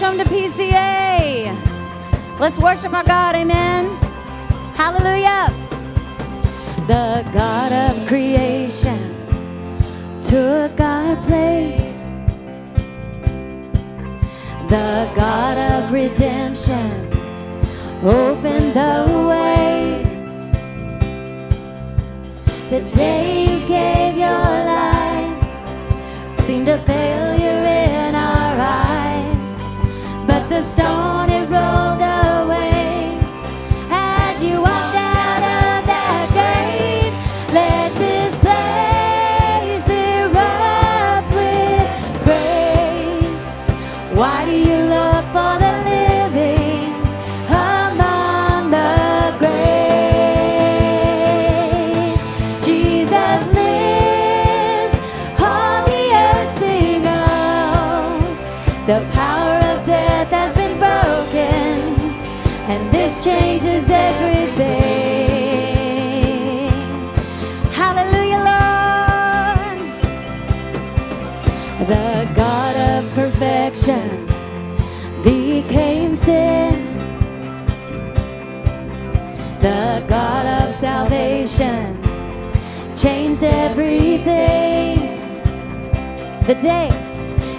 Welcome to PCA. Let's worship our God. Amen. Hallelujah. The God of creation took our place. The God of redemption opened the way. The day you gave your life seemed to fail storm. became sin. The God of salvation changed everything. The day,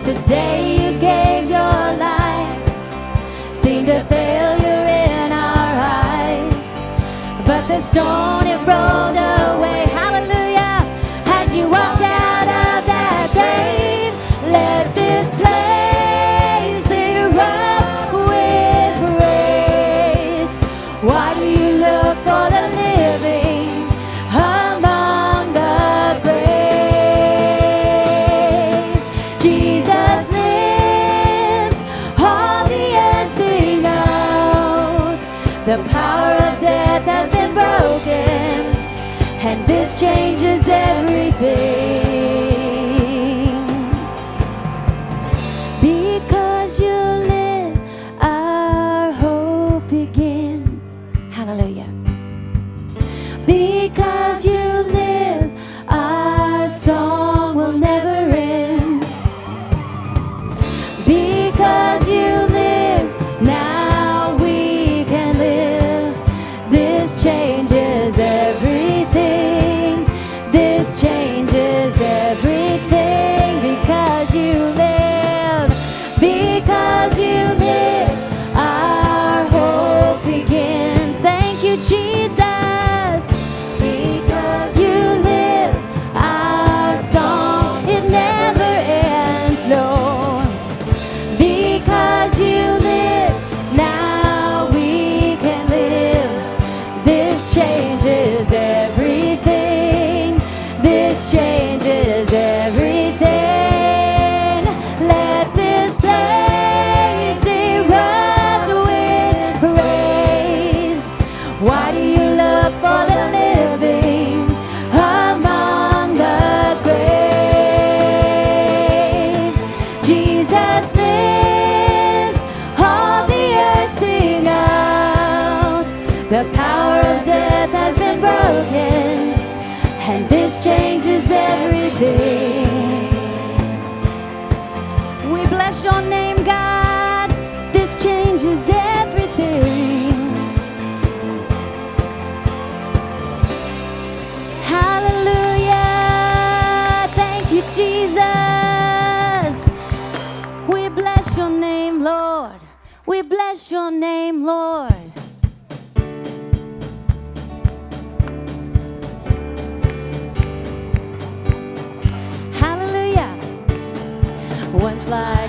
the day you gave your life seemed a failure in our eyes. But the stone it rolled up.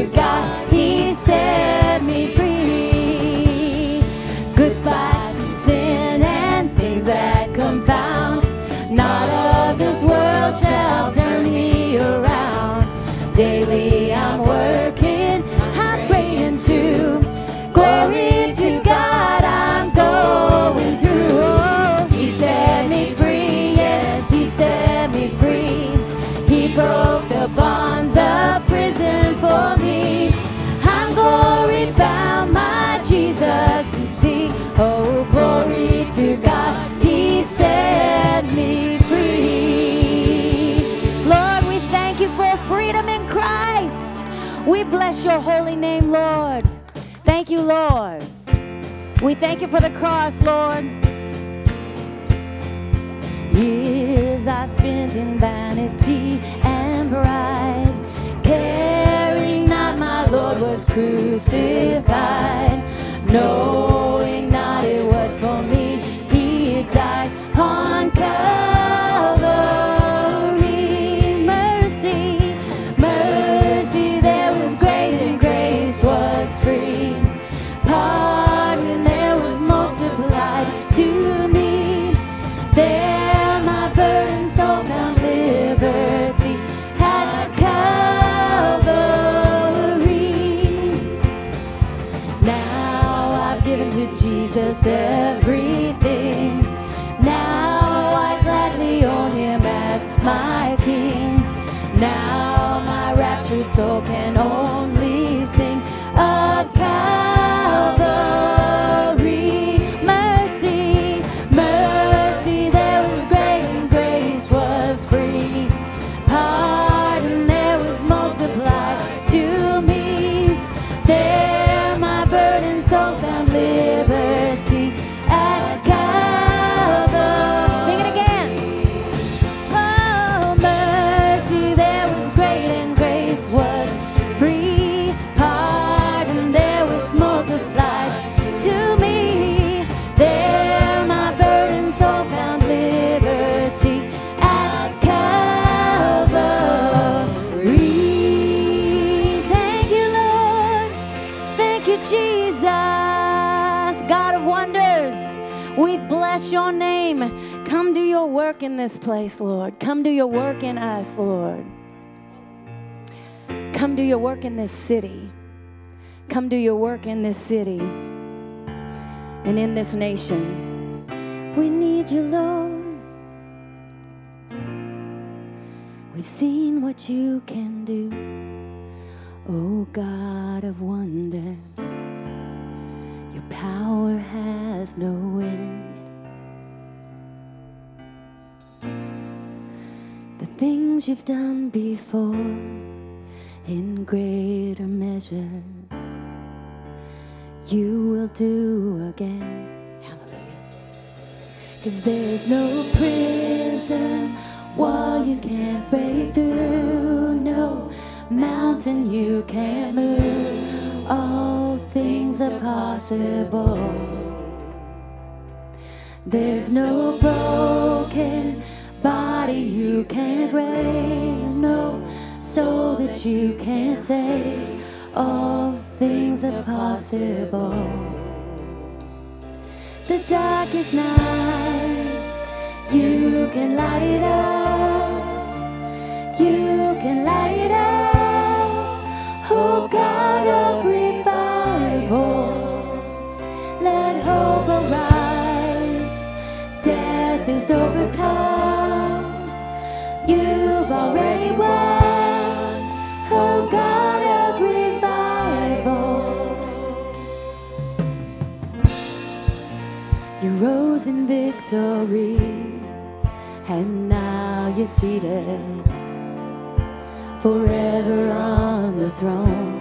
You God. Bless your holy name, Lord. Thank you, Lord. We thank you for the cross, Lord. Years I spent in vanity and pride, caring not my Lord was crucified, knowing not it was for me in this place, Lord. Come do your work in us, Lord. Come do your work in this city. Come do your work in this city and in this nation. We need you, Lord. We've seen what you can do, oh God of wonders. Your power has no end. The things you've done before, in greater measure, you will do again. Cause there's no prison wall you can't break through, no mountain you can't move. All things are possible. There's no broken body you can't raise, no soul that you can't save. All things are possible. The darkest night, you can light it up. You can light it up. Oh God of revival, let hope arise. Death is overcome. You've already won. Oh God of revival. You rose in victory, and now you're seated forever on the throne.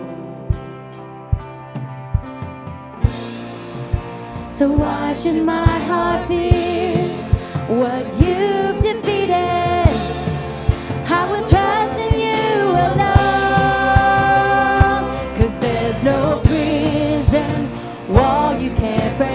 So why should my heart fear what you've wall you can't break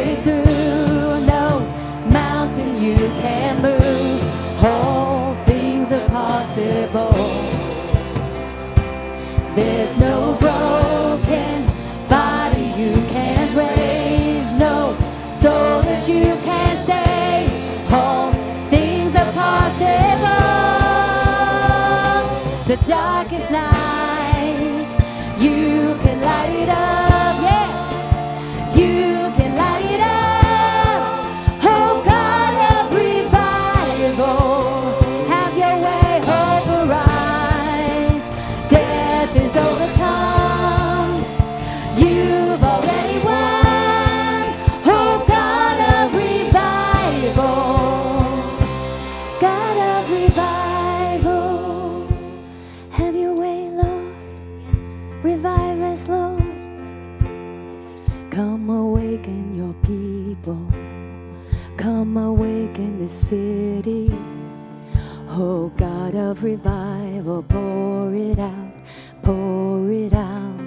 revival, pour it out, pour it out.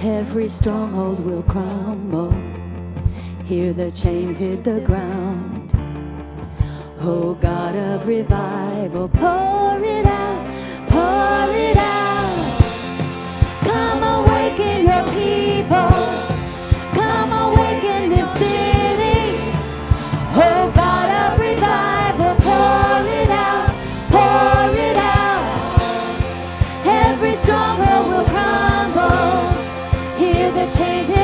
Every stronghold will crumble. Hear the chains hit the ground. Oh God of revival, pour it out, pour it out. Come awaken your people. Come awaken this city. Stronghold will crumble. Hear the chains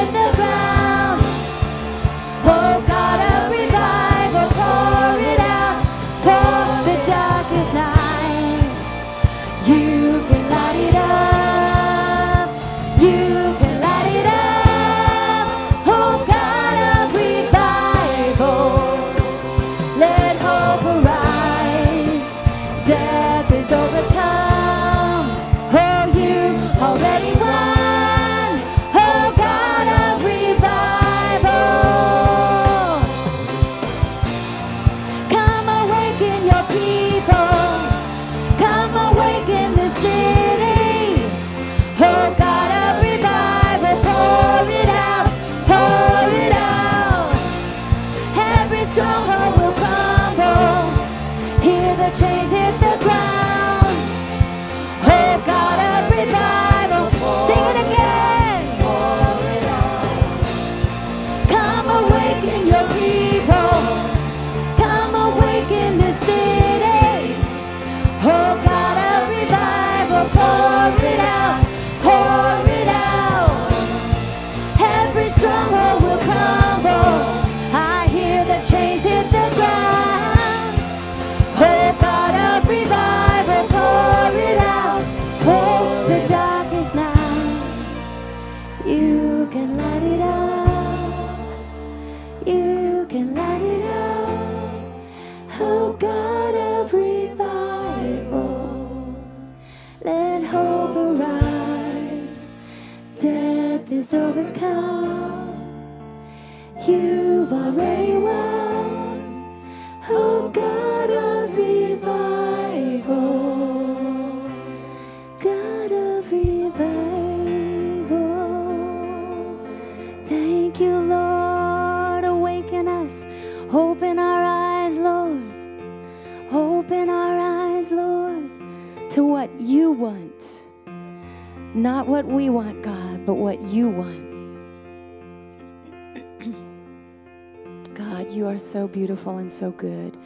beautiful and so good.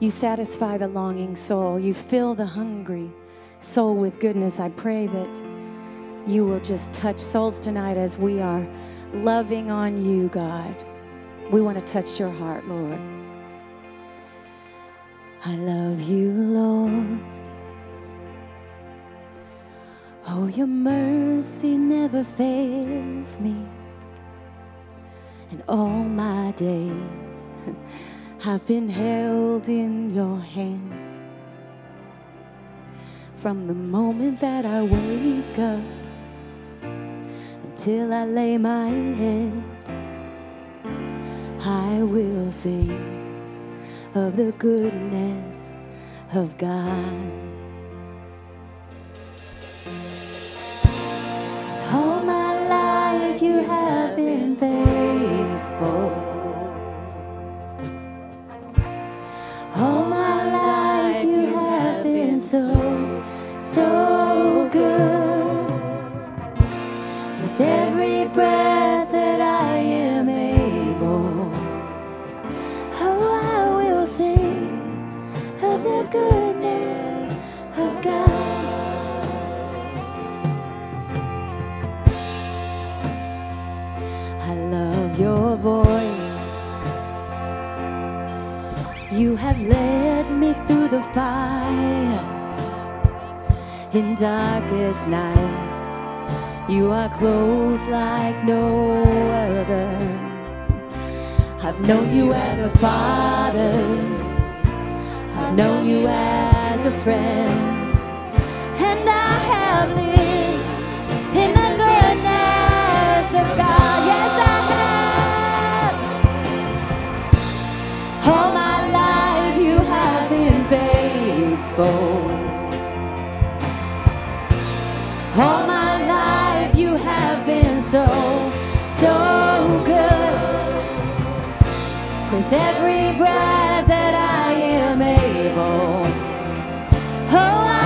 You satisfy the longing soul. You fill the hungry soul with goodness. I pray that you will just touch souls tonight as we are loving on you, God. We want to touch your heart, Lord. I love you, Lord. Oh, your mercy never fails me. And all my days have been held in your hands. From the moment that I wake up until I lay my head, I will sing of the goodness of God. All my life you have been faithful. So, so good. With every breath that I am able, oh, I will sing of the goodness of God. I love your voice. You have led me through the fire in darkest nights. You are close like no other. I've known you as a father. I've known you as a friend. And I have lived in so, so good. With every breath that I am able, oh, I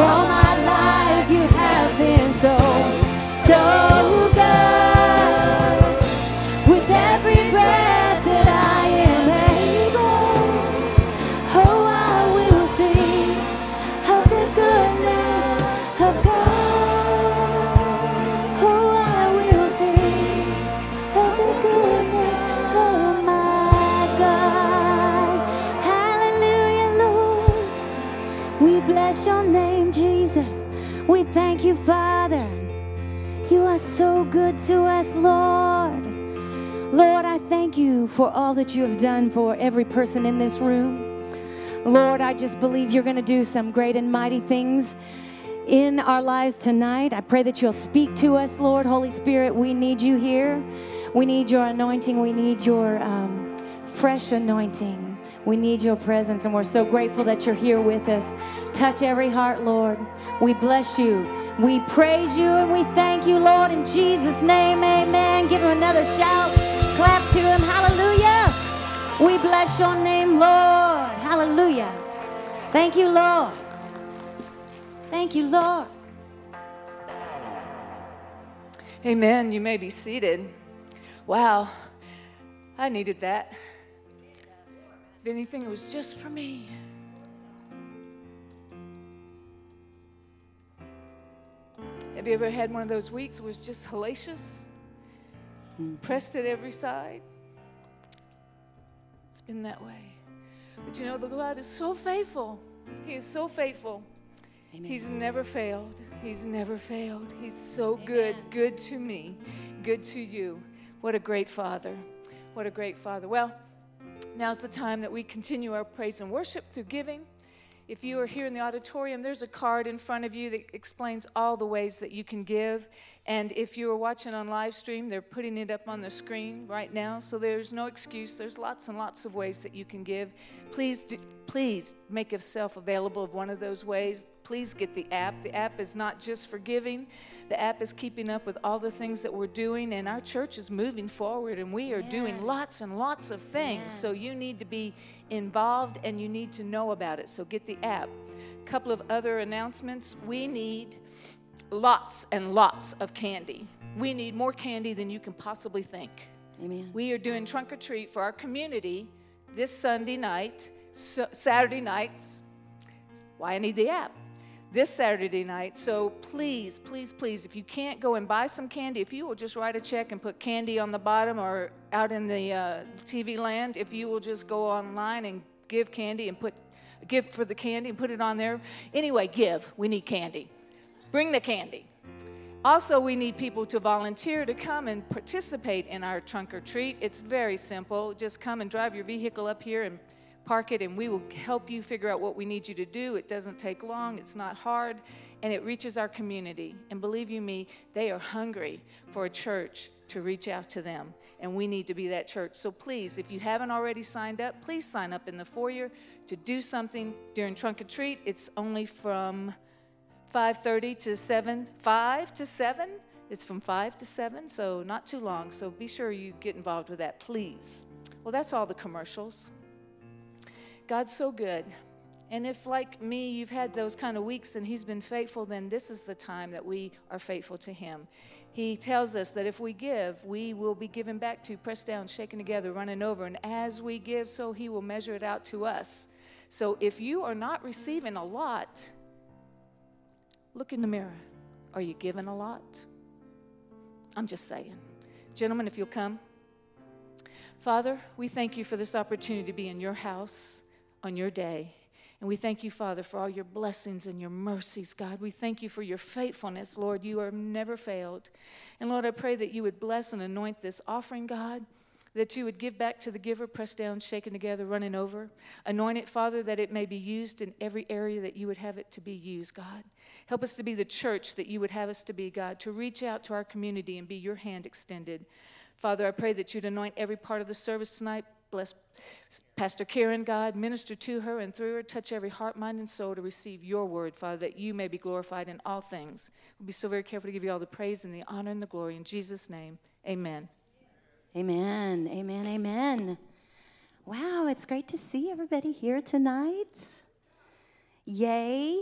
All for all that you have done for every person in this room. Lord, I just believe you're going to do some great and mighty things in our lives tonight. I pray that you'll speak to us, Lord. Holy Spirit, we need you here. We need your anointing. We need your um, fresh anointing. We need your presence, and we're so grateful that you're here with us. Touch every heart, Lord. We bless you. We praise you and we thank you, Lord, in Jesus' name. Amen. Give him another shout. Clap to him. Hallelujah. We bless your name, Lord. Hallelujah. Thank you, Lord. Thank you, Lord. Amen. You may be seated. Wow, I needed that. If anything, it was just for me. Have you ever had one of those weeks that was just hellacious? Pressed at every side? It's been that way. But you know, the God is so faithful. He is so faithful. He's never failed. He's never failed. He's so good, good to me, good to you. What a great Father. What a great Father. Well, now's the time that we continue our praise and worship through giving. If you are here in the auditorium, there's a card in front of you that explains all the ways that you can give. And if you are watching on live stream, they're putting it up on the screen right now. So there's no excuse. There's lots and lots of ways that you can give. Please, do, please make yourself available of one of those ways. Please get the app. The app is not just for giving. The app is keeping up with all the things that we're doing, and our church is moving forward, and we are doing lots and lots of things. So you need to be involved and you need to know about it. So get the app. A couple of other announcements. We need lots and lots of candy. We need more candy than you can possibly think. Amen. We are doing trunk or treat for our community this Sunday night, so Saturday nights. Why I need the app. This Saturday night. So please, please, please, if you can't go and buy some candy, if you will just write a check and put candy on the bottom or out in the uh, TV land, if you will just go online and give candy and put give for the candy and put it on there. Anyway, give. We need candy. Bring the candy. Also, we need people to volunteer to come and participate in our trunk or treat. It's very simple. Just come and drive your vehicle up here and park it, and we will help you figure out what we need you to do. It doesn't take long, it's not hard, and it reaches our community. And believe you me, they are hungry for a church to reach out to them, and we need to be that church. So please, if you haven't already signed up, please sign up in the foyer to do something during trunk or treat. It's only from 5:30 to 7, 5 to 7. It's from 5 to 7, so not too long. So be sure you get involved with that, please. Well, that's all the commercials. God's so good. And if, like me, you've had those kind of weeks and He's been faithful, then this is the time that we are faithful to Him. He tells us that if we give, we will be given back to, pressed down, shaken together, running over. And as we give, so He will measure it out to us. So if you are not receiving a lot, Look in the mirror. Are you giving a lot? I'm just saying. Gentlemen, if you'll come. Father, we thank you for this opportunity to be in your house on your day. And we thank you, Father, for all your blessings and your mercies, God. We thank you for your faithfulness, Lord. You are never failed. And Lord, I pray that you would bless and anoint this offering, God that you would give back to the giver, pressed down, shaken together, running over. Anoint it, Father, that it may be used in every area that you would have it to be used, God. Help us to be the church that you would have us to be, God, to reach out to our community and be your hand extended. Father, I pray that you'd anoint every part of the service tonight. Bless Pastor Karen, God. Minister to her and through her. Touch every heart, mind, and soul to receive your word, Father, that you may be glorified in all things. We'll be so very careful to give you all the praise and the honor and the glory. In Jesus' name, amen. Amen. Amen. Amen. Wow, it's great to see everybody here tonight. Yay.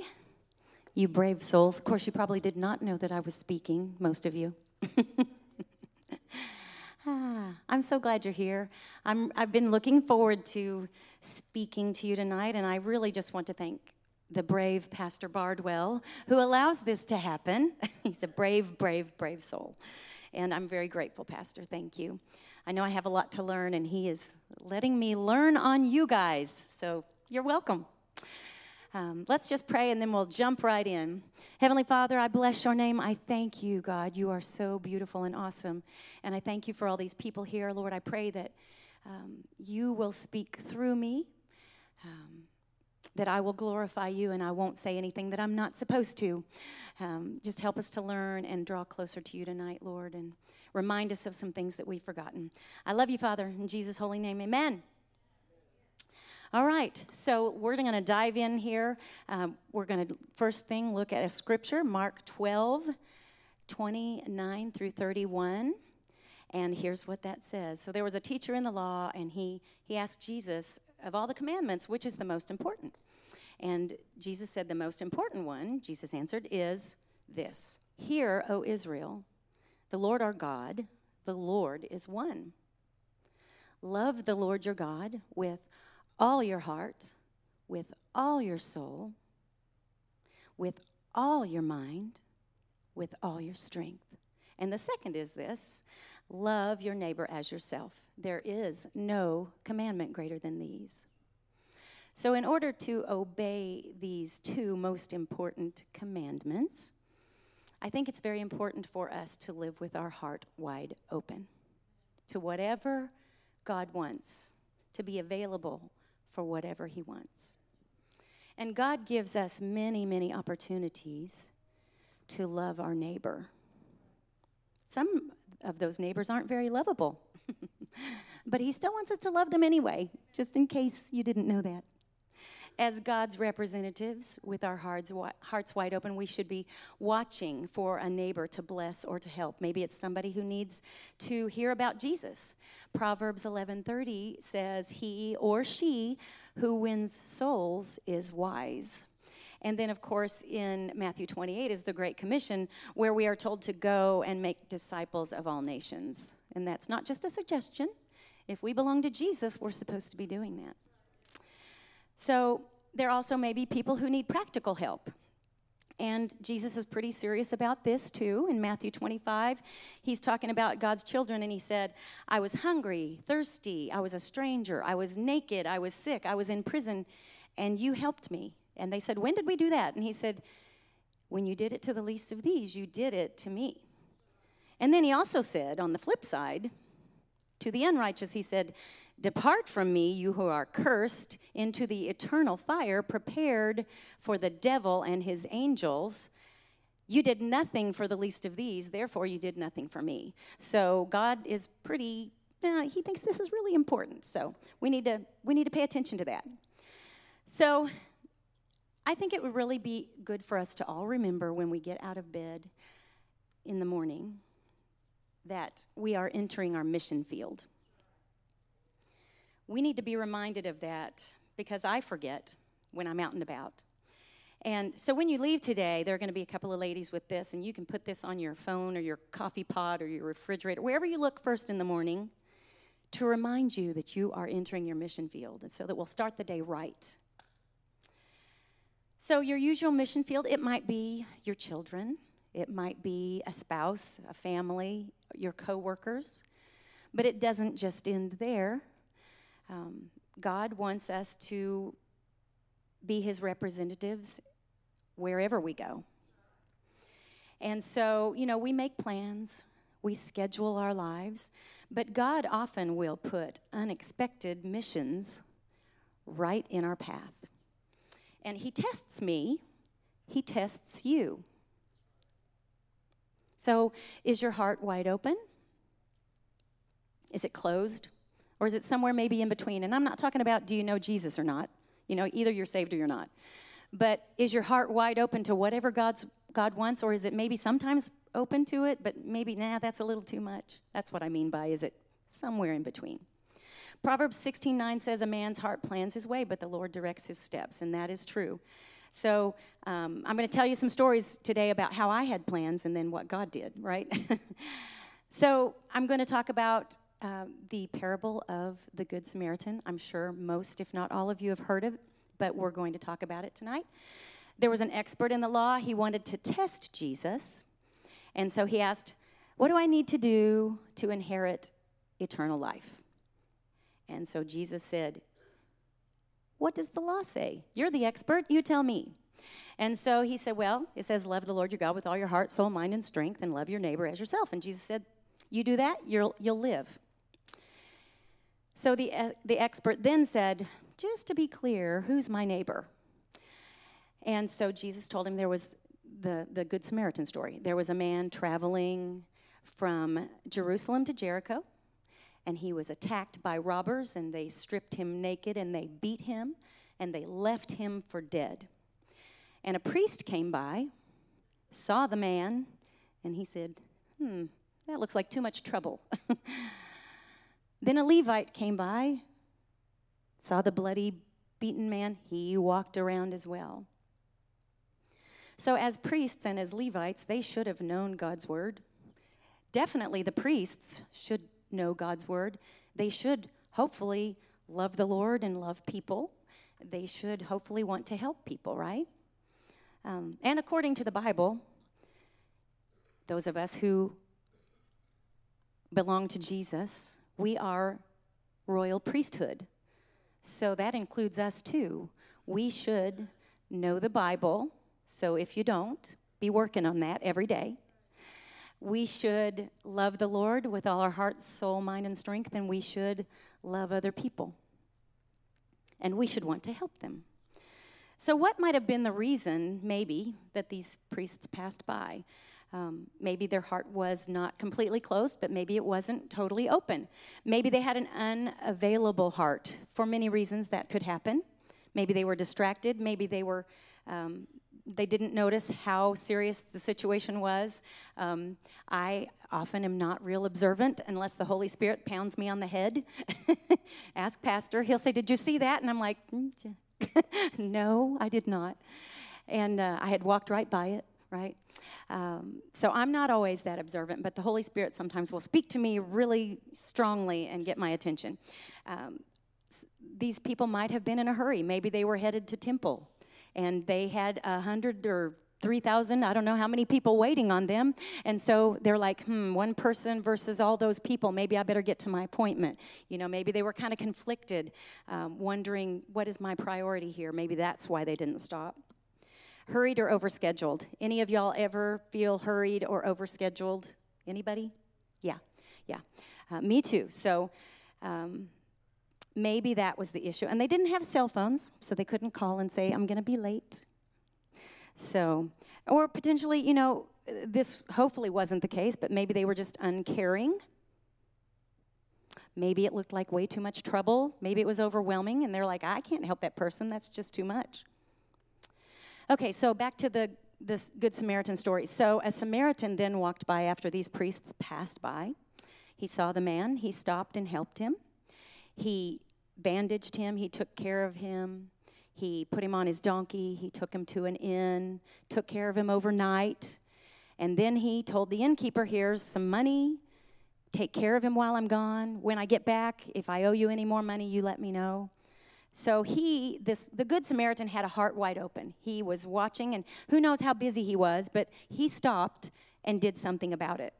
You brave souls. Of course, you probably did not know that I was speaking, most of you. ah, I'm so glad you're here. I'm, I've been looking forward to speaking to you tonight, and I really just want to thank the brave Pastor Bardwell who allows this to happen. He's a brave, brave, brave soul. And I'm very grateful, Pastor. Thank you. I know I have a lot to learn, and he is letting me learn on you guys. So you're welcome. Um, let's just pray and then we'll jump right in. Heavenly Father, I bless your name. I thank you, God. You are so beautiful and awesome. And I thank you for all these people here. Lord, I pray that um, you will speak through me. Um, that I will glorify you and I won't say anything that I'm not supposed to. Um, just help us to learn and draw closer to you tonight, Lord, and remind us of some things that we've forgotten. I love you, Father. In Jesus' holy name, amen. All right, so we're going to dive in here. Um, we're going to, first thing, look at a scripture, Mark 12, 29 through 31. And here's what that says. So there was a teacher in the law, and he, he asked Jesus, of all the commandments, which is the most important? And Jesus said, The most important one, Jesus answered, is this Hear, O Israel, the Lord our God, the Lord is one. Love the Lord your God with all your heart, with all your soul, with all your mind, with all your strength. And the second is this love your neighbor as yourself. There is no commandment greater than these. So, in order to obey these two most important commandments, I think it's very important for us to live with our heart wide open to whatever God wants, to be available for whatever He wants. And God gives us many, many opportunities to love our neighbor. Some of those neighbors aren't very lovable, but He still wants us to love them anyway, just in case you didn't know that as God's representatives, with our hearts, hearts wide open, we should be watching for a neighbor to bless or to help. Maybe it's somebody who needs to hear about Jesus. Proverbs 11:30 says, "He or she who wins souls is wise." And then, of course, in Matthew 28 is the Great Commission, where we are told to go and make disciples of all nations. And that's not just a suggestion. If we belong to Jesus, we're supposed to be doing that. So there also may be people who need practical help. And Jesus is pretty serious about this too. In Matthew 25, he's talking about God's children, and he said, I was hungry, thirsty, I was a stranger, I was naked, I was sick, I was in prison, and you helped me. And they said, When did we do that? And he said, When you did it to the least of these, you did it to me. And then he also said, on the flip side, to the unrighteous, he said, Depart from me, you who are cursed, into the eternal fire prepared for the devil and his angels. You did nothing for the least of these, therefore, you did nothing for me. So, God is pretty, uh, he thinks this is really important. So, we need, to, we need to pay attention to that. So, I think it would really be good for us to all remember when we get out of bed in the morning that we are entering our mission field. We need to be reminded of that because I forget when I'm out and about. And so when you leave today, there are going to be a couple of ladies with this, and you can put this on your phone or your coffee pot or your refrigerator, wherever you look first in the morning, to remind you that you are entering your mission field, and so that we'll start the day right. So, your usual mission field, it might be your children, it might be a spouse, a family, your coworkers, but it doesn't just end there. Um, God wants us to be His representatives wherever we go. And so, you know, we make plans, we schedule our lives, but God often will put unexpected missions right in our path. And He tests me, He tests you. So, is your heart wide open? Is it closed? Or is it somewhere maybe in between? And I'm not talking about do you know Jesus or not? You know, either you're saved or you're not. But is your heart wide open to whatever God's God wants, or is it maybe sometimes open to it, but maybe, nah, that's a little too much? That's what I mean by is it somewhere in between. Proverbs 16:9 says, "A man's heart plans his way, but the Lord directs his steps," and that is true. So um, I'm going to tell you some stories today about how I had plans and then what God did. Right. so I'm going to talk about um, the parable of the Good Samaritan. I'm sure most, if not all of you, have heard of it, but we're going to talk about it tonight. There was an expert in the law. He wanted to test Jesus. And so he asked, What do I need to do to inherit eternal life? And so Jesus said, What does the law say? You're the expert. You tell me. And so he said, Well, it says, Love the Lord your God with all your heart, soul, mind, and strength, and love your neighbor as yourself. And Jesus said, You do that, you'll, you'll live. So the, uh, the expert then said, Just to be clear, who's my neighbor? And so Jesus told him there was the, the Good Samaritan story. There was a man traveling from Jerusalem to Jericho, and he was attacked by robbers, and they stripped him naked, and they beat him, and they left him for dead. And a priest came by, saw the man, and he said, Hmm, that looks like too much trouble. Then a Levite came by, saw the bloody, beaten man. He walked around as well. So, as priests and as Levites, they should have known God's word. Definitely, the priests should know God's word. They should hopefully love the Lord and love people. They should hopefully want to help people, right? Um, and according to the Bible, those of us who belong to Jesus, we are royal priesthood. So that includes us too. We should know the Bible. So if you don't, be working on that every day. We should love the Lord with all our heart, soul, mind, and strength, and we should love other people. And we should want to help them. So, what might have been the reason, maybe, that these priests passed by? Um, maybe their heart was not completely closed, but maybe it wasn't totally open. Maybe they had an unavailable heart. For many reasons, that could happen. Maybe they were distracted. Maybe they were. Um, they didn't notice how serious the situation was. Um, I often am not real observant unless the Holy Spirit pounds me on the head. Ask Pastor. He'll say, Did you see that? And I'm like, mm, No, I did not. And uh, I had walked right by it right? Um, so I'm not always that observant, but the Holy Spirit sometimes will speak to me really strongly and get my attention. Um, these people might have been in a hurry. Maybe they were headed to temple and they had a hundred or 3,000, I don't know how many people waiting on them. And so they're like, hmm, one person versus all those people. Maybe I better get to my appointment. You know, maybe they were kind of conflicted, um, wondering, what is my priority here? Maybe that's why they didn't stop. Hurried or overscheduled? Any of y'all ever feel hurried or overscheduled? Anybody? Yeah, yeah. Uh, me too. So um, maybe that was the issue. And they didn't have cell phones, so they couldn't call and say, I'm going to be late. So, or potentially, you know, this hopefully wasn't the case, but maybe they were just uncaring. Maybe it looked like way too much trouble. Maybe it was overwhelming, and they're like, I can't help that person. That's just too much. Okay, so back to the this Good Samaritan story. So a Samaritan then walked by after these priests passed by. He saw the man, he stopped and helped him. He bandaged him, he took care of him. He put him on his donkey, he took him to an inn, took care of him overnight. And then he told the innkeeper, Here's some money. Take care of him while I'm gone. When I get back, if I owe you any more money, you let me know. So he, this, the Good Samaritan had a heart wide open. He was watching, and who knows how busy he was, but he stopped and did something about it.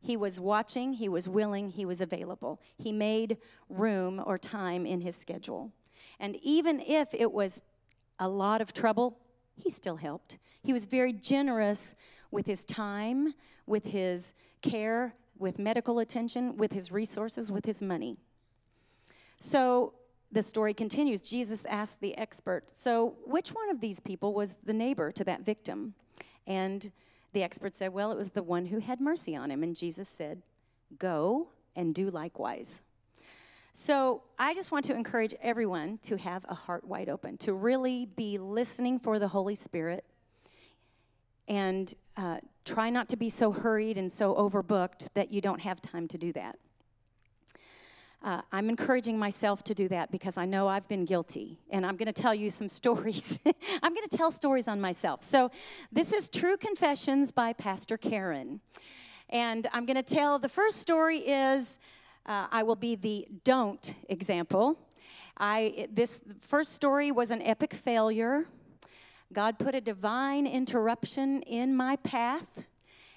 He was watching, he was willing, he was available. He made room or time in his schedule. And even if it was a lot of trouble, he still helped. He was very generous with his time, with his care, with medical attention, with his resources, with his money. So the story continues. Jesus asked the expert, So, which one of these people was the neighbor to that victim? And the expert said, Well, it was the one who had mercy on him. And Jesus said, Go and do likewise. So, I just want to encourage everyone to have a heart wide open, to really be listening for the Holy Spirit, and uh, try not to be so hurried and so overbooked that you don't have time to do that. Uh, I'm encouraging myself to do that because I know I've been guilty. And I'm going to tell you some stories. I'm going to tell stories on myself. So, this is True Confessions by Pastor Karen. And I'm going to tell the first story is uh, I will be the don't example. I, this first story was an epic failure. God put a divine interruption in my path,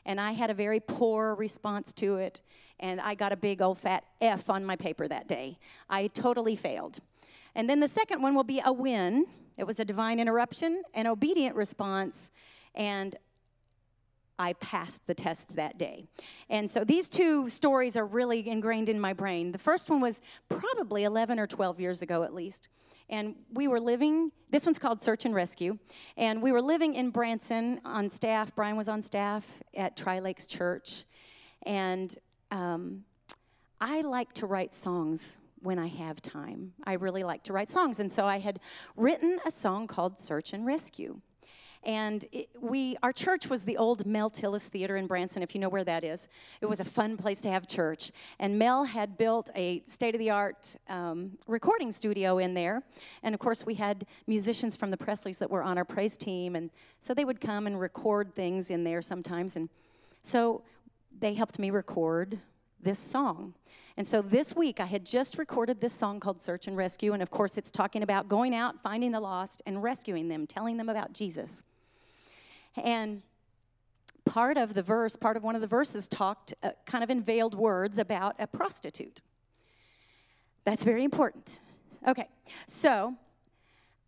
and I had a very poor response to it and I got a big old fat F on my paper that day. I totally failed. And then the second one will be a win. It was a divine interruption, an obedient response, and I passed the test that day. And so these two stories are really ingrained in my brain. The first one was probably 11 or 12 years ago at least. And we were living, this one's called Search and Rescue. And we were living in Branson on staff. Brian was on staff at Tri Lakes Church. And um, I like to write songs when I have time. I really like to write songs. And so I had written a song called Search and Rescue. And it, we, our church was the old Mel Tillis Theater in Branson, if you know where that is. It was a fun place to have church. And Mel had built a state of the art um, recording studio in there. And of course, we had musicians from the Presleys that were on our praise team. And so they would come and record things in there sometimes. And so they helped me record this song. And so this week I had just recorded this song called Search and Rescue. And of course, it's talking about going out, finding the lost, and rescuing them, telling them about Jesus. And part of the verse, part of one of the verses talked uh, kind of in veiled words about a prostitute. That's very important. Okay, so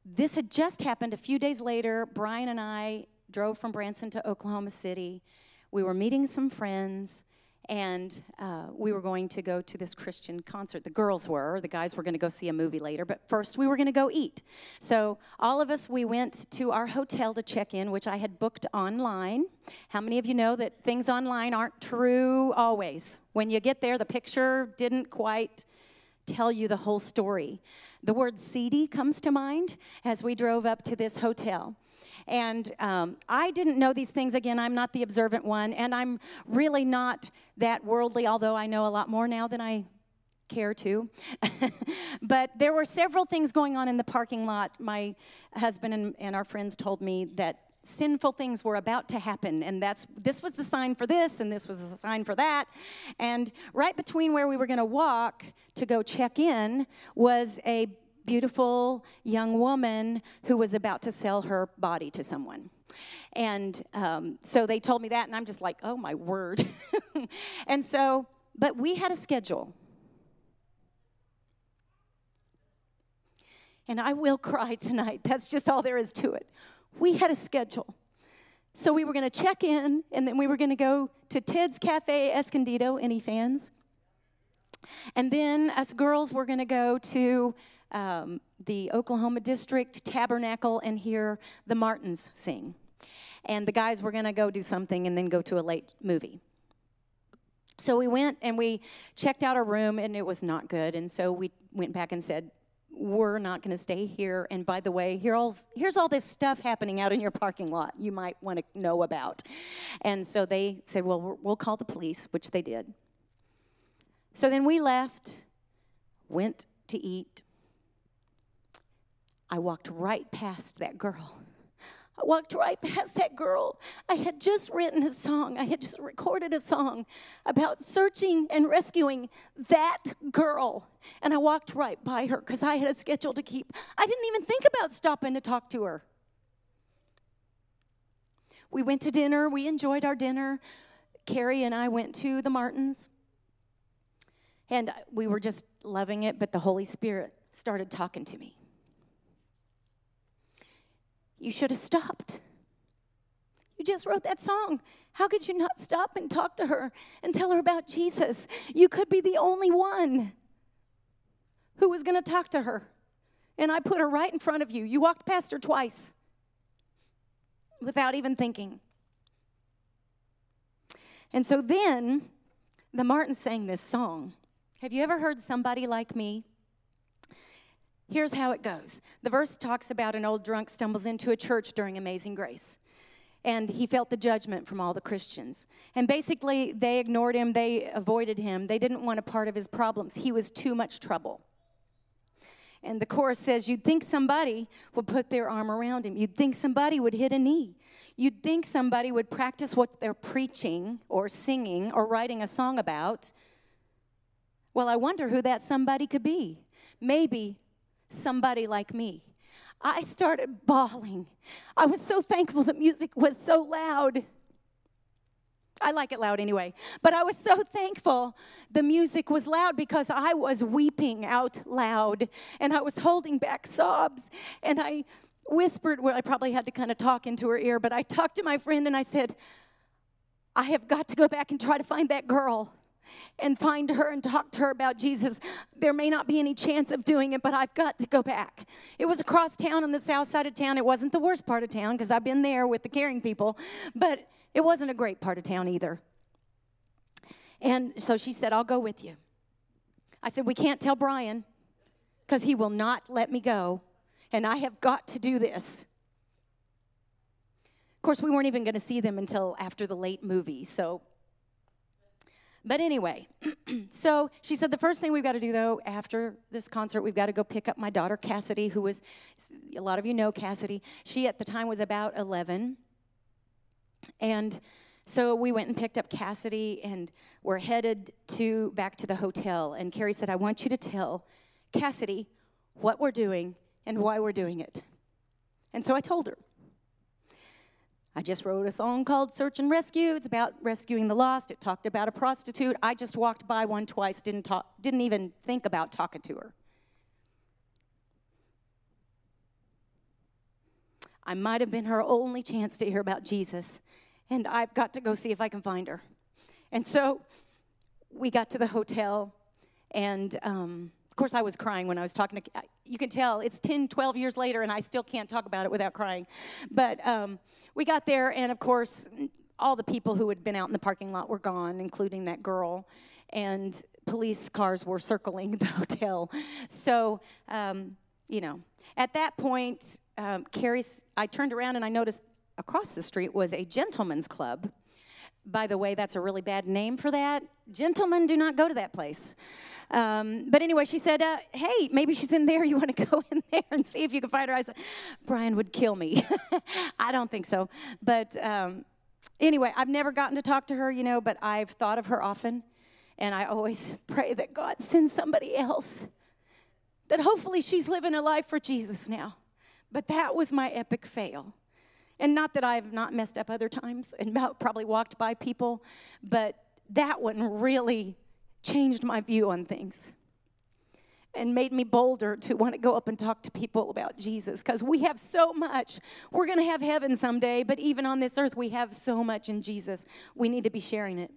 this had just happened a few days later. Brian and I drove from Branson to Oklahoma City we were meeting some friends and uh, we were going to go to this Christian concert. The girls were, the guys were going to go see a movie later, but first we were going to go eat. So, all of us, we went to our hotel to check in, which I had booked online. How many of you know that things online aren't true always? When you get there, the picture didn't quite tell you the whole story. The word seedy comes to mind as we drove up to this hotel. And um, I didn't know these things. Again, I'm not the observant one, and I'm really not that worldly, although I know a lot more now than I care to. but there were several things going on in the parking lot. My husband and, and our friends told me that sinful things were about to happen and that's this was the sign for this and this was the sign for that and right between where we were going to walk to go check in was a beautiful young woman who was about to sell her body to someone. And um, so they told me that, and I'm just like, oh my word. and so, but we had a schedule. And I will cry tonight. That's just all there is to it. we had a schedule. So we were going to check in, and then we were going to go to Ted's Cafe Escondido. Any fans? And then us girls were going to go to um, the Oklahoma District Tabernacle and hear the Martins sing. And the guys were going to go do something and then go to a late movie. So we went and we checked out our room, and it was not good. And so we went back and said, we're not going to stay here. And by the way, here here's all this stuff happening out in your parking lot you might want to know about. And so they said, well, we'll call the police, which they did. So then we left, went to eat. I walked right past that girl. I walked right past that girl. I had just written a song, I had just recorded a song about searching and rescuing that girl. And I walked right by her because I had a schedule to keep. I didn't even think about stopping to talk to her. We went to dinner, we enjoyed our dinner. Carrie and I went to the Martins. And we were just loving it, but the Holy Spirit started talking to me. You should have stopped. You just wrote that song. How could you not stop and talk to her and tell her about Jesus? You could be the only one who was going to talk to her. And I put her right in front of you. You walked past her twice without even thinking. And so then the Martins sang this song. Have you ever heard somebody like me? Here's how it goes. The verse talks about an old drunk stumbles into a church during Amazing Grace. And he felt the judgment from all the Christians. And basically, they ignored him, they avoided him, they didn't want a part of his problems. He was too much trouble. And the chorus says, You'd think somebody would put their arm around him. You'd think somebody would hit a knee. You'd think somebody would practice what they're preaching or singing or writing a song about. Well, I wonder who that somebody could be. Maybe somebody like me. I started bawling. I was so thankful the music was so loud. I like it loud anyway. But I was so thankful the music was loud because I was weeping out loud and I was holding back sobs. And I whispered, well, I probably had to kind of talk into her ear, but I talked to my friend and I said, I have got to go back and try to find that girl and find her and talk to her about Jesus. There may not be any chance of doing it, but I've got to go back. It was across town on the south side of town. It wasn't the worst part of town because I've been there with the caring people, but it wasn't a great part of town either. And so she said, I'll go with you. I said, We can't tell Brian because he will not let me go, and I have got to do this. Of course, we weren't even going to see them until after the late movie, so but anyway, so she said the first thing we've got to do though after this concert, we've got to go pick up my daughter Cassidy, who was, a lot of you know Cassidy. She at the time was about 11. And so we went and picked up Cassidy and we're headed to back to the hotel. And Carrie said, I want you to tell Cassidy what we're doing and why we're doing it. And so I told her. I just wrote a song called Search and Rescue. It's about rescuing the lost. It talked about a prostitute. I just walked by one twice, didn't, talk, didn't even think about talking to her. I might have been her only chance to hear about Jesus, and I've got to go see if I can find her. And so we got to the hotel, and um, course, I was crying when I was talking to, you can tell it's 10, 12 years later, and I still can't talk about it without crying. But um, we got there, and of course, all the people who had been out in the parking lot were gone, including that girl. And police cars were circling the hotel. So, um, you know, at that point, um, Carrie's, I turned around and I noticed across the street was a gentleman's club. By the way, that's a really bad name for that. Gentlemen do not go to that place. Um, but anyway, she said, uh, Hey, maybe she's in there. You want to go in there and see if you can find her? I said, Brian would kill me. I don't think so. But um, anyway, I've never gotten to talk to her, you know, but I've thought of her often. And I always pray that God sends somebody else, that hopefully she's living a life for Jesus now. But that was my epic fail. And not that I've not messed up other times and probably walked by people, but that one really changed my view on things. and made me bolder to want to go up and talk to people about Jesus because we have so much. We're going to have heaven someday, but even on this earth, we have so much in Jesus. We need to be sharing it.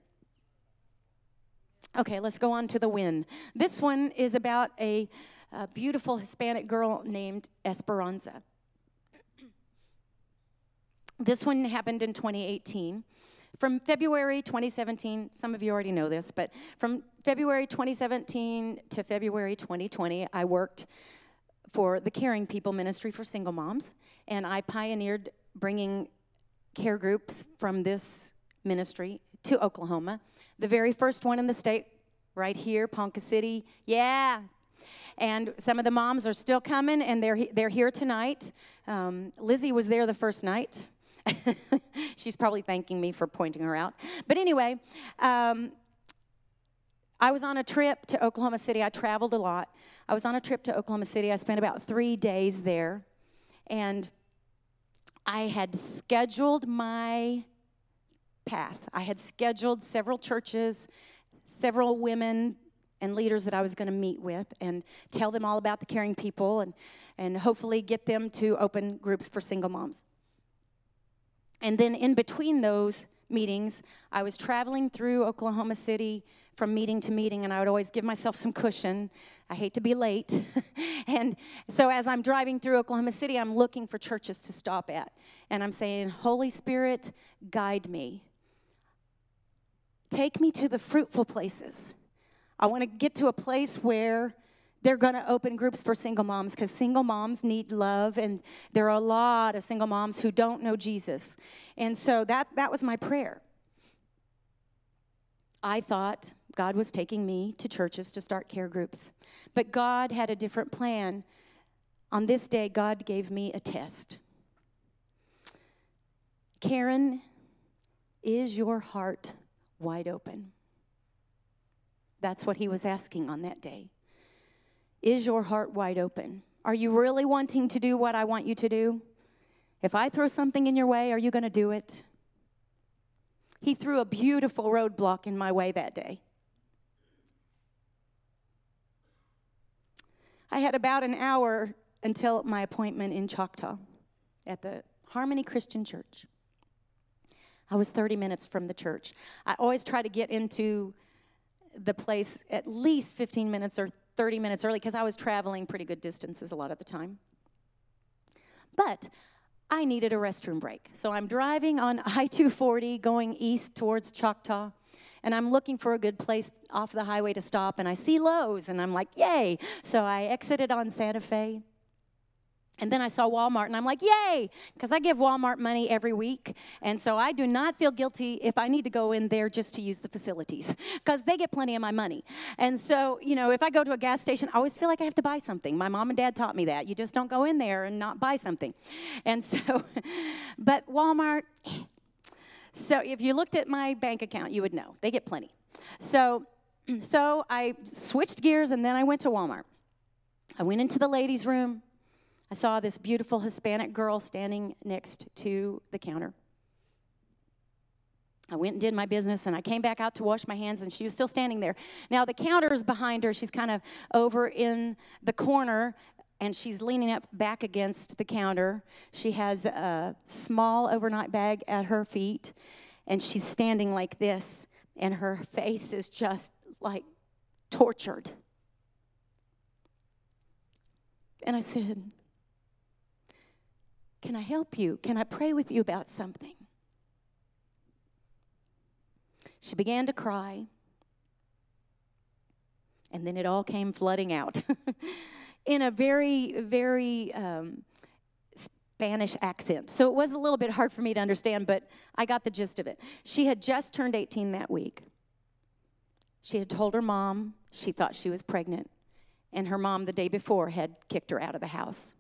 Okay, let's go on to the win. This one is about a, a beautiful Hispanic girl named Esperanza. This one happened in 2018. From February 2017, some of you already know this, but from February 2017 to February 2020, I worked for the Caring People Ministry for Single Moms, and I pioneered bringing care groups from this ministry to Oklahoma. The very first one in the state, right here, Ponca City. Yeah. And some of the moms are still coming, and they're, they're here tonight. Um, Lizzie was there the first night. She's probably thanking me for pointing her out. But anyway, um, I was on a trip to Oklahoma City. I traveled a lot. I was on a trip to Oklahoma City. I spent about three days there. And I had scheduled my path. I had scheduled several churches, several women and leaders that I was going to meet with and tell them all about the caring people and, and hopefully get them to open groups for single moms. And then in between those meetings, I was traveling through Oklahoma City from meeting to meeting, and I would always give myself some cushion. I hate to be late. and so as I'm driving through Oklahoma City, I'm looking for churches to stop at. And I'm saying, Holy Spirit, guide me. Take me to the fruitful places. I want to get to a place where they're going to open groups for single moms because single moms need love and there are a lot of single moms who don't know jesus. And so that, that was my prayer. I thought god was taking me to churches to start care groups but god had a different plan. On this day god gave me a test. Karen is your heart wide open? That's what he was asking on that day is your heart wide open? Are you really wanting to do what I want you to do? If I throw something in your way, are you going to do it? He threw a beautiful roadblock in my way that day. I had about an hour until my appointment in Choctaw at the Harmony Christian Church. I was 30 minutes from the church. I always try to get into the place at least 15 minutes or 30 minutes early because I was traveling pretty good distances a lot of the time. But I needed a restroom break. So I'm driving on I 240 going east towards Choctaw, and I'm looking for a good place off the highway to stop, and I see Lowe's, and I'm like, yay! So I exited on Santa Fe and then I saw Walmart and I'm like, yay, because I give Walmart money every week. And so I do not feel guilty if I need to go in there just to use the facilities because they get plenty of my money. And so, you know, if I go to a gas station, I always feel like I have to buy something. My mom and dad taught me that. You just don't go in there and not buy something. And so, but Walmart, so if you looked at my bank account, you would know they get plenty. So, so I switched gears and then I went to Walmart. I went into the ladies' room. I saw this beautiful Hispanic girl standing next to the counter. I went and did my business and I came back out to wash my hands and she was still standing there. Now, the counter is behind her. She's kind of over in the corner and she's leaning up back against the counter. She has a small overnight bag at her feet and she's standing like this and her face is just like tortured. And I said, can I help you? Can I pray with you about something? She began to cry, and then it all came flooding out in a very, very um, Spanish accent. So it was a little bit hard for me to understand, but I got the gist of it. She had just turned 18 that week. She had told her mom she thought she was pregnant, and her mom the day before had kicked her out of the house.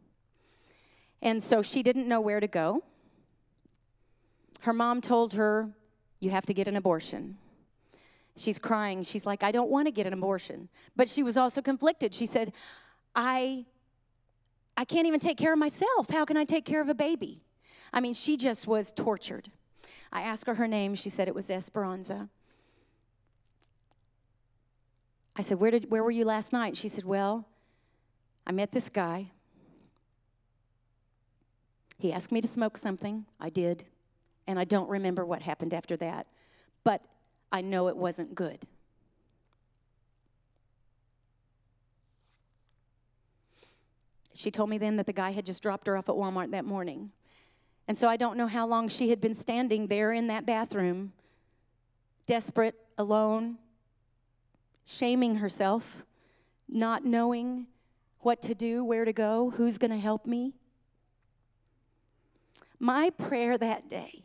And so she didn't know where to go. Her mom told her, You have to get an abortion. She's crying. She's like, I don't want to get an abortion. But she was also conflicted. She said, I, I can't even take care of myself. How can I take care of a baby? I mean, she just was tortured. I asked her her name. She said it was Esperanza. I said, Where, did, where were you last night? She said, Well, I met this guy. He asked me to smoke something. I did. And I don't remember what happened after that. But I know it wasn't good. She told me then that the guy had just dropped her off at Walmart that morning. And so I don't know how long she had been standing there in that bathroom, desperate, alone, shaming herself, not knowing what to do, where to go, who's going to help me. My prayer that day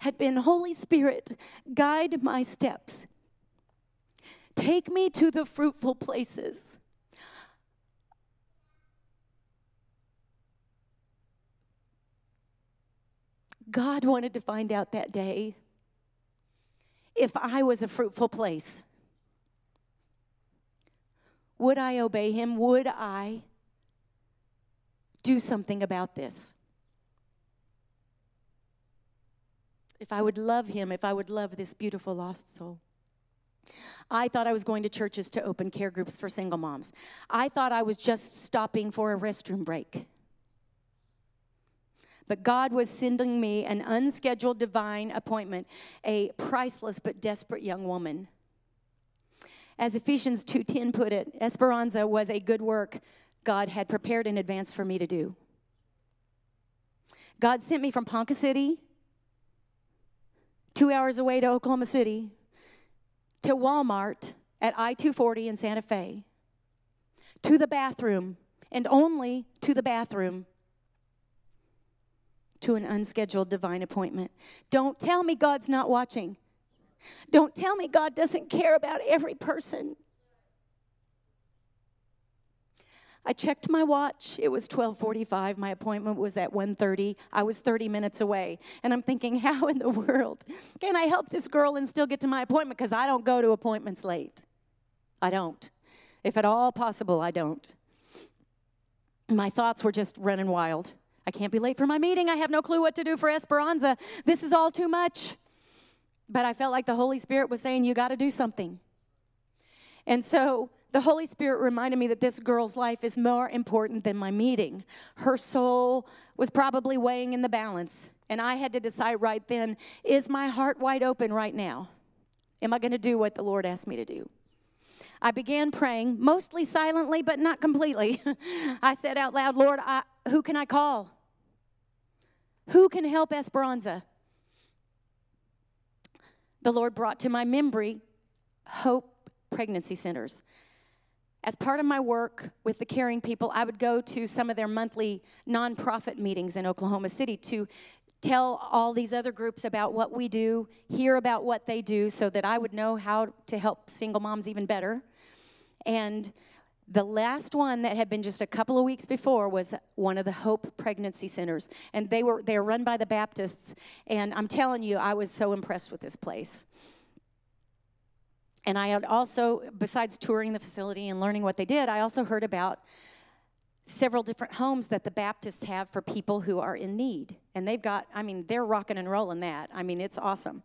had been Holy Spirit, guide my steps. Take me to the fruitful places. God wanted to find out that day if I was a fruitful place. Would I obey him? Would I do something about this? If I would love him, if I would love this beautiful lost soul. I thought I was going to churches to open care groups for single moms. I thought I was just stopping for a restroom break. But God was sending me an unscheduled divine appointment, a priceless but desperate young woman. As Ephesians 2:10 put it, Esperanza was a good work God had prepared in advance for me to do. God sent me from Ponca City, two hours away to Oklahoma City, to Walmart at I 240 in Santa Fe, to the bathroom, and only to the bathroom to an unscheduled divine appointment. Don't tell me God's not watching. Don't tell me God doesn't care about every person. I checked my watch. It was 12:45. My appointment was at 1:30. I was 30 minutes away. And I'm thinking, how in the world can I help this girl and still get to my appointment because I don't go to appointments late. I don't. If at all possible, I don't. My thoughts were just running wild. I can't be late for my meeting. I have no clue what to do for Esperanza. This is all too much. But I felt like the Holy Spirit was saying, You got to do something. And so the Holy Spirit reminded me that this girl's life is more important than my meeting. Her soul was probably weighing in the balance. And I had to decide right then is my heart wide open right now? Am I going to do what the Lord asked me to do? I began praying, mostly silently, but not completely. I said out loud, Lord, I, who can I call? Who can help Esperanza? The Lord brought to my memory Hope Pregnancy Centers. As part of my work with the caring people, I would go to some of their monthly nonprofit meetings in Oklahoma City to tell all these other groups about what we do, hear about what they do, so that I would know how to help single moms even better. And the last one that had been just a couple of weeks before was one of the Hope Pregnancy Centers, and they were they are run by the Baptists. And I'm telling you, I was so impressed with this place. And I had also, besides touring the facility and learning what they did, I also heard about several different homes that the Baptists have for people who are in need. And they've got, I mean, they're rocking and rolling that. I mean, it's awesome.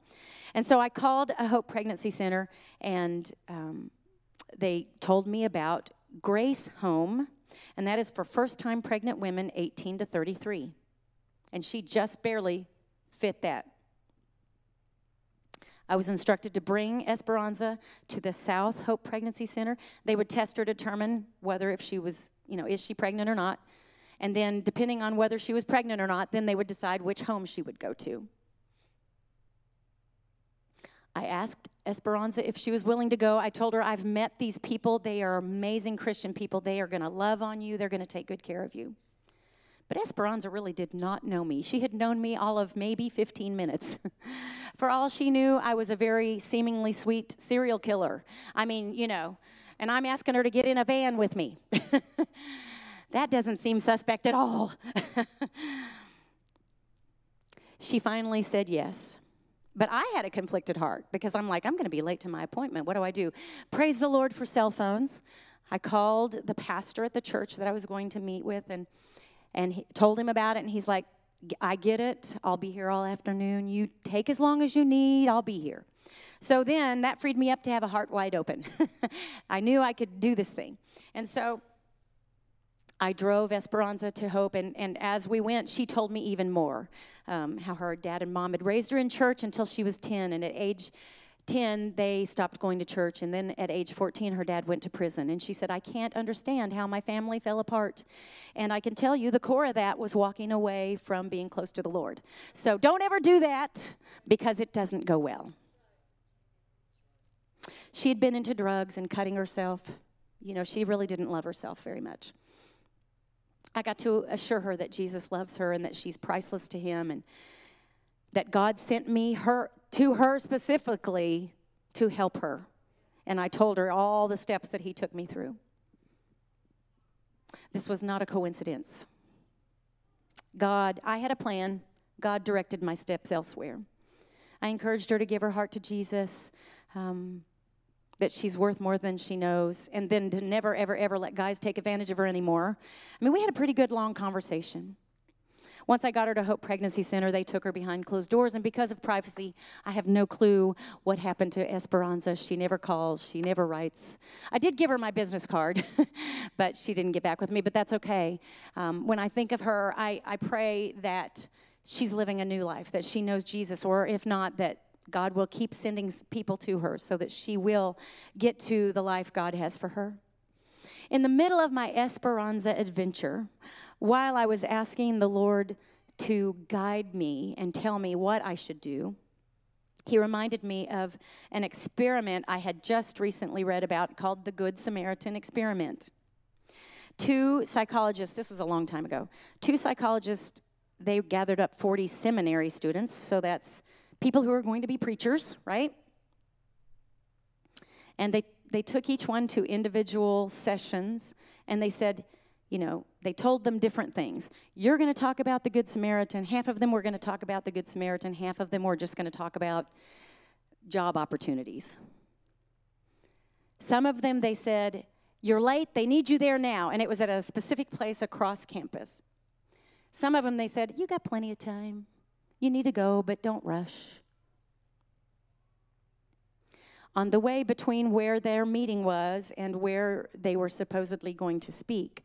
And so I called a Hope Pregnancy Center, and um, they told me about Grace Home, and that is for first time pregnant women 18 to 33. And she just barely fit that. I was instructed to bring Esperanza to the South Hope Pregnancy Center. They would test her, determine whether if she was, you know, is she pregnant or not. And then, depending on whether she was pregnant or not, then they would decide which home she would go to. I asked Esperanza if she was willing to go. I told her, I've met these people. They are amazing Christian people. They are going to love on you, they're going to take good care of you. But Esperanza really did not know me. She had known me all of maybe 15 minutes. For all she knew, I was a very seemingly sweet serial killer. I mean, you know, and I'm asking her to get in a van with me. that doesn't seem suspect at all. she finally said yes. But I had a conflicted heart because I'm like, I'm going to be late to my appointment. What do I do? Praise the Lord for cell phones. I called the pastor at the church that I was going to meet with and and he told him about it and he's like, I get it. I'll be here all afternoon. You take as long as you need. I'll be here. So then that freed me up to have a heart wide open. I knew I could do this thing. And so I drove Esperanza to Hope, and, and as we went, she told me even more um, how her dad and mom had raised her in church until she was 10, and at age 10, they stopped going to church. And then at age 14, her dad went to prison. And she said, I can't understand how my family fell apart. And I can tell you the core of that was walking away from being close to the Lord. So don't ever do that because it doesn't go well. She had been into drugs and cutting herself. You know, she really didn't love herself very much. I got to assure her that Jesus loves her and that she's priceless to him and that God sent me her to her specifically to help her. And I told her all the steps that he took me through. This was not a coincidence. God, I had a plan. God directed my steps elsewhere. I encouraged her to give her heart to Jesus, um, that she's worth more than she knows, and then to never, ever, ever let guys take advantage of her anymore. I mean, we had a pretty good long conversation. Once I got her to Hope Pregnancy Center, they took her behind closed doors, and because of privacy, I have no clue what happened to Esperanza. She never calls, she never writes. I did give her my business card, but she didn't get back with me, but that's okay. Um, when I think of her, I, I pray that she's living a new life, that she knows Jesus, or if not, that God will keep sending people to her so that she will get to the life God has for her. In the middle of my Esperanza adventure, while I was asking the Lord to guide me and tell me what I should do, he reminded me of an experiment I had just recently read about called the Good Samaritan Experiment. Two psychologists, this was a long time ago, two psychologists, they gathered up 40 seminary students, so that's people who are going to be preachers, right? And they, they took each one to individual sessions and they said, you know, they told them different things. You're going to talk about the Good Samaritan. Half of them were going to talk about the Good Samaritan. Half of them were just going to talk about job opportunities. Some of them, they said, You're late, they need you there now. And it was at a specific place across campus. Some of them, they said, You got plenty of time. You need to go, but don't rush. On the way between where their meeting was and where they were supposedly going to speak,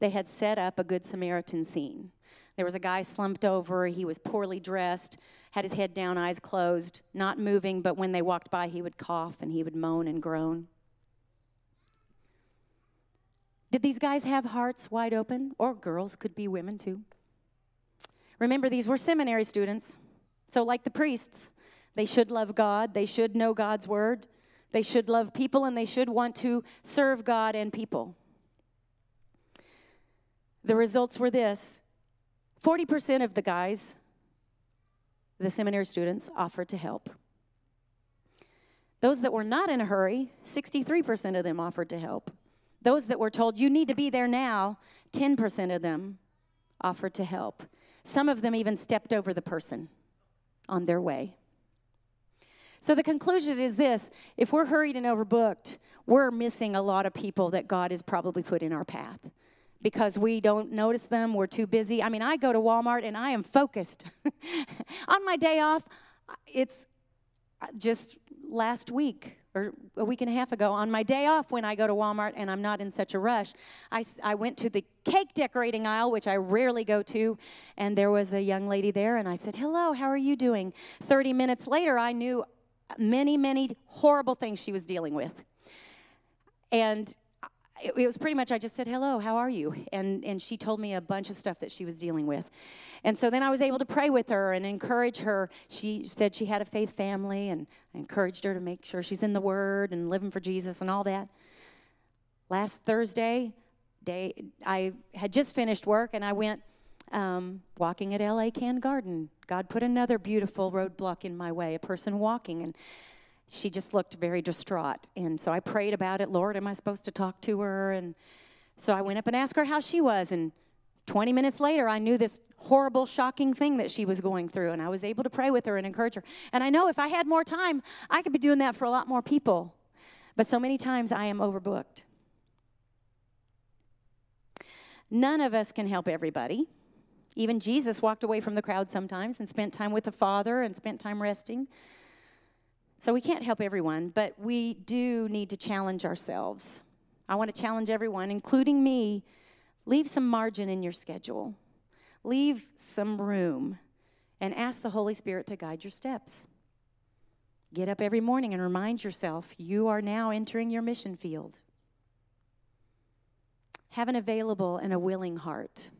they had set up a Good Samaritan scene. There was a guy slumped over. He was poorly dressed, had his head down, eyes closed, not moving, but when they walked by, he would cough and he would moan and groan. Did these guys have hearts wide open? Or girls, could be women too. Remember, these were seminary students. So, like the priests, they should love God, they should know God's word, they should love people, and they should want to serve God and people. The results were this 40% of the guys, the seminary students, offered to help. Those that were not in a hurry, 63% of them offered to help. Those that were told, you need to be there now, 10% of them offered to help. Some of them even stepped over the person on their way. So the conclusion is this if we're hurried and overbooked, we're missing a lot of people that God has probably put in our path because we don't notice them. We're too busy. I mean, I go to Walmart and I am focused. On my day off, it's uh, just last week or a week and a half ago on my day off when I go to Walmart and I'm not in such a rush. I, I went to the cake decorating aisle, which I rarely go to, and there was a young lady there, and I said, Hello, how are you doing? 30 minutes later, I knew many, many horrible things she was dealing with. And it, it was pretty much I just said hello, how are you? And and she told me a bunch of stuff that she was dealing with. And so then I was able to pray with her and encourage her. She said she had a faith family and I encouraged her to make sure she's in the word and living for Jesus and all that. Last Thursday, day I had just finished work and I went um, walking at LA Can Garden. God put another beautiful roadblock in my way, a person walking. And she just looked very distraught. And so I prayed about it. Lord, am I supposed to talk to her? And so I went up and asked her how she was. And 20 minutes later, I knew this horrible, shocking thing that she was going through. And I was able to pray with her and encourage her. And I know if I had more time, I could be doing that for a lot more people. But so many times I am overbooked. None of us can help everybody. Even Jesus walked away from the crowd sometimes and spent time with the Father and spent time resting. So we can't help everyone, but we do need to challenge ourselves. I want to challenge everyone, including me. Leave some margin in your schedule, leave some room, and ask the Holy Spirit to guide your steps. Get up every morning and remind yourself you are now entering your mission field. Have an available and a willing heart.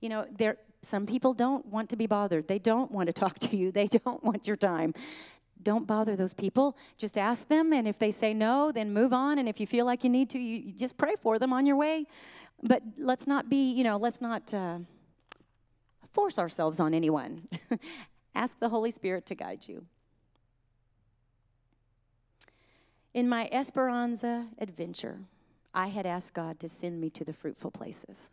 You know, there some people don't want to be bothered. They don't want to talk to you. They don't want your time. Don't bother those people. Just ask them, and if they say no, then move on. And if you feel like you need to, you, just pray for them on your way. But let's not be, you know, let's not uh, force ourselves on anyone. ask the Holy Spirit to guide you. In my Esperanza adventure, I had asked God to send me to the fruitful places.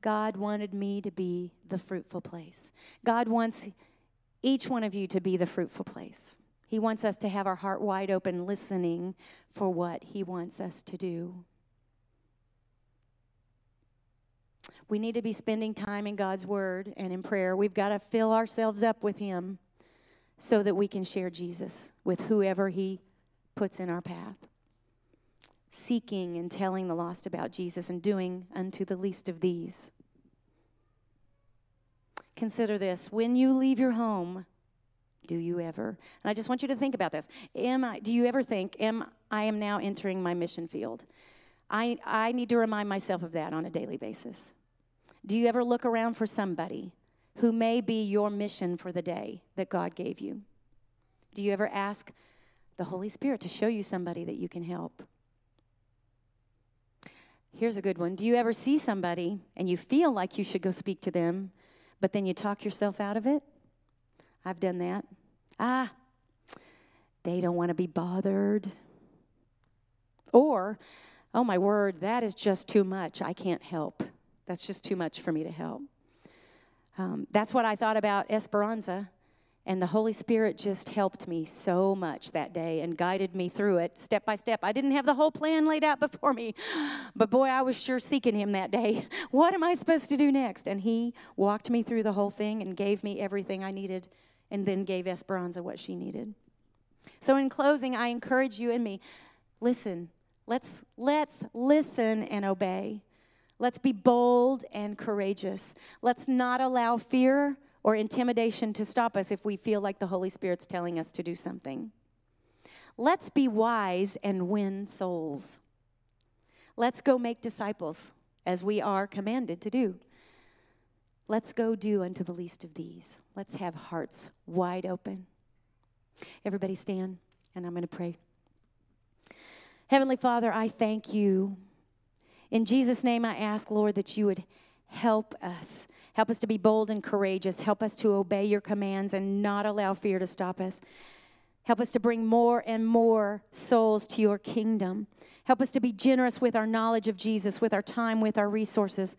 God wanted me to be the fruitful place. God wants each one of you to be the fruitful place. He wants us to have our heart wide open, listening for what He wants us to do. We need to be spending time in God's Word and in prayer. We've got to fill ourselves up with Him so that we can share Jesus with whoever He puts in our path. Seeking and telling the lost about Jesus and doing unto the least of these. Consider this when you leave your home, do you ever? And I just want you to think about this. Am I, do you ever think, am I am now entering my mission field? I, I need to remind myself of that on a daily basis. Do you ever look around for somebody who may be your mission for the day that God gave you? Do you ever ask the Holy Spirit to show you somebody that you can help? Here's a good one. Do you ever see somebody and you feel like you should go speak to them, but then you talk yourself out of it. I've done that. Ah, they don't want to be bothered. Or, oh my word, that is just too much. I can't help. That's just too much for me to help. Um, that's what I thought about Esperanza. And the Holy Spirit just helped me so much that day and guided me through it step by step. I didn't have the whole plan laid out before me, but boy, I was sure seeking Him that day. What am I supposed to do next? And He walked me through the whole thing and gave me everything I needed, and then gave Esperanza what she needed. So, in closing, I encourage you and me listen. Let's, let's listen and obey. Let's be bold and courageous. Let's not allow fear or intimidation to stop us if we feel like the Holy Spirit's telling us to do something. Let's be wise and win souls. Let's go make disciples as we are commanded to do. Let's go do unto the least of these. Let's have hearts wide open. Everybody stand, and I'm going to pray. Heavenly Father, I thank you. In Jesus' name, I ask, Lord, that you would help us Help us to be bold and courageous. Help us to obey your commands and not allow fear to stop us. Help us to bring more and more souls to your kingdom. Help us to be generous with our knowledge of Jesus, with our time, with our resources.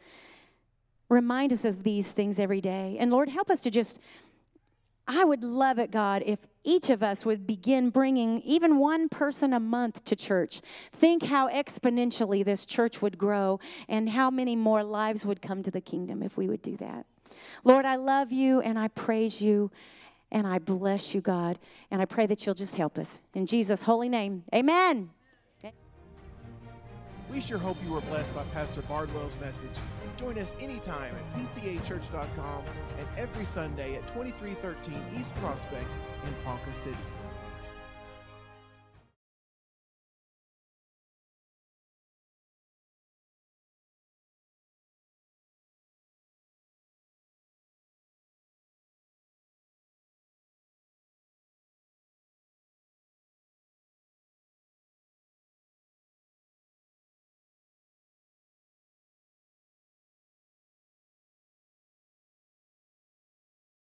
Remind us of these things every day. And Lord, help us to just I would love it, God, if each of us would begin bringing even one person a month to church. Think how exponentially this church would grow and how many more lives would come to the kingdom if we would do that. Lord, I love you and I praise you and I bless you, God. And I pray that you'll just help us. In Jesus' holy name, amen. We sure hope you were blessed by Pastor Bardwell's message. Join us anytime at pcachurch.com and every Sunday at 2313 East Prospect in Ponca City.